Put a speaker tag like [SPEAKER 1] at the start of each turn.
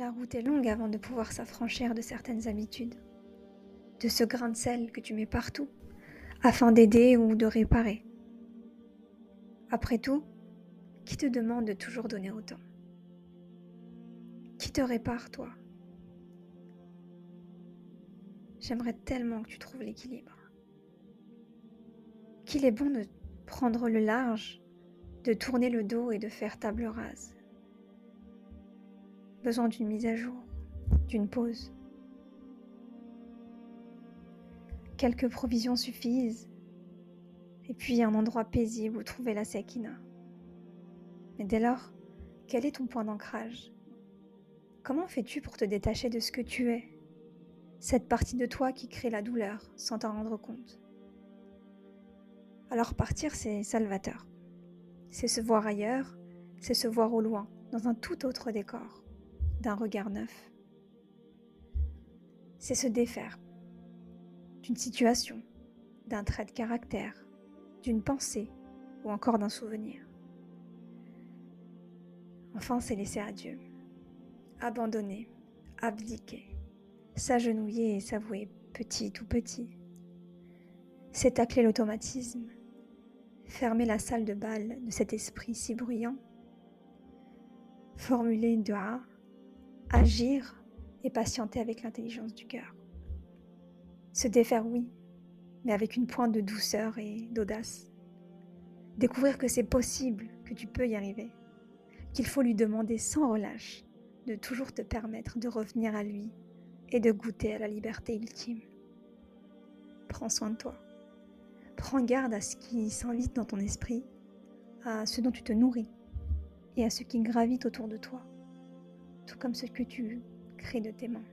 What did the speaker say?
[SPEAKER 1] La route est longue avant de pouvoir s'affranchir de certaines habitudes, de ce grain de sel que tu mets partout, afin d'aider ou de réparer. Après tout, qui te demande de toujours donner autant? Qui te répare, toi? J'aimerais tellement que tu trouves l'équilibre. Qu'il est bon de prendre le large, de tourner le dos et de faire table rase. Besoin d'une mise à jour, d'une pause. Quelques provisions suffisent, et puis un endroit paisible où trouver la sakina. Mais dès lors, quel est ton point d'ancrage? Comment fais-tu pour te détacher de ce que tu es? Cette partie de toi qui crée la douleur sans t'en rendre compte. Alors partir, c'est salvateur. C'est se voir ailleurs, c'est se voir au loin, dans un tout autre décor, d'un regard neuf. C'est se défaire d'une situation, d'un trait de caractère, d'une pensée ou encore d'un souvenir. Enfin, c'est laisser à Dieu. Abandonner, abdiquer, s'agenouiller et s'avouer petit ou petit. C'est tacler l'automatisme, fermer la salle de bal de cet esprit si bruyant, formuler une agir et patienter avec l'intelligence du cœur. Se défaire, oui, mais avec une pointe de douceur et d'audace. Découvrir que c'est possible, que tu peux y arriver qu'il faut lui demander sans relâche de toujours te permettre de revenir à lui et de goûter à la liberté ultime. Prends soin de toi. Prends garde à ce qui s'invite dans ton esprit, à ce dont tu te nourris et à ce qui gravite autour de toi, comme ce que tu crées de tes mains.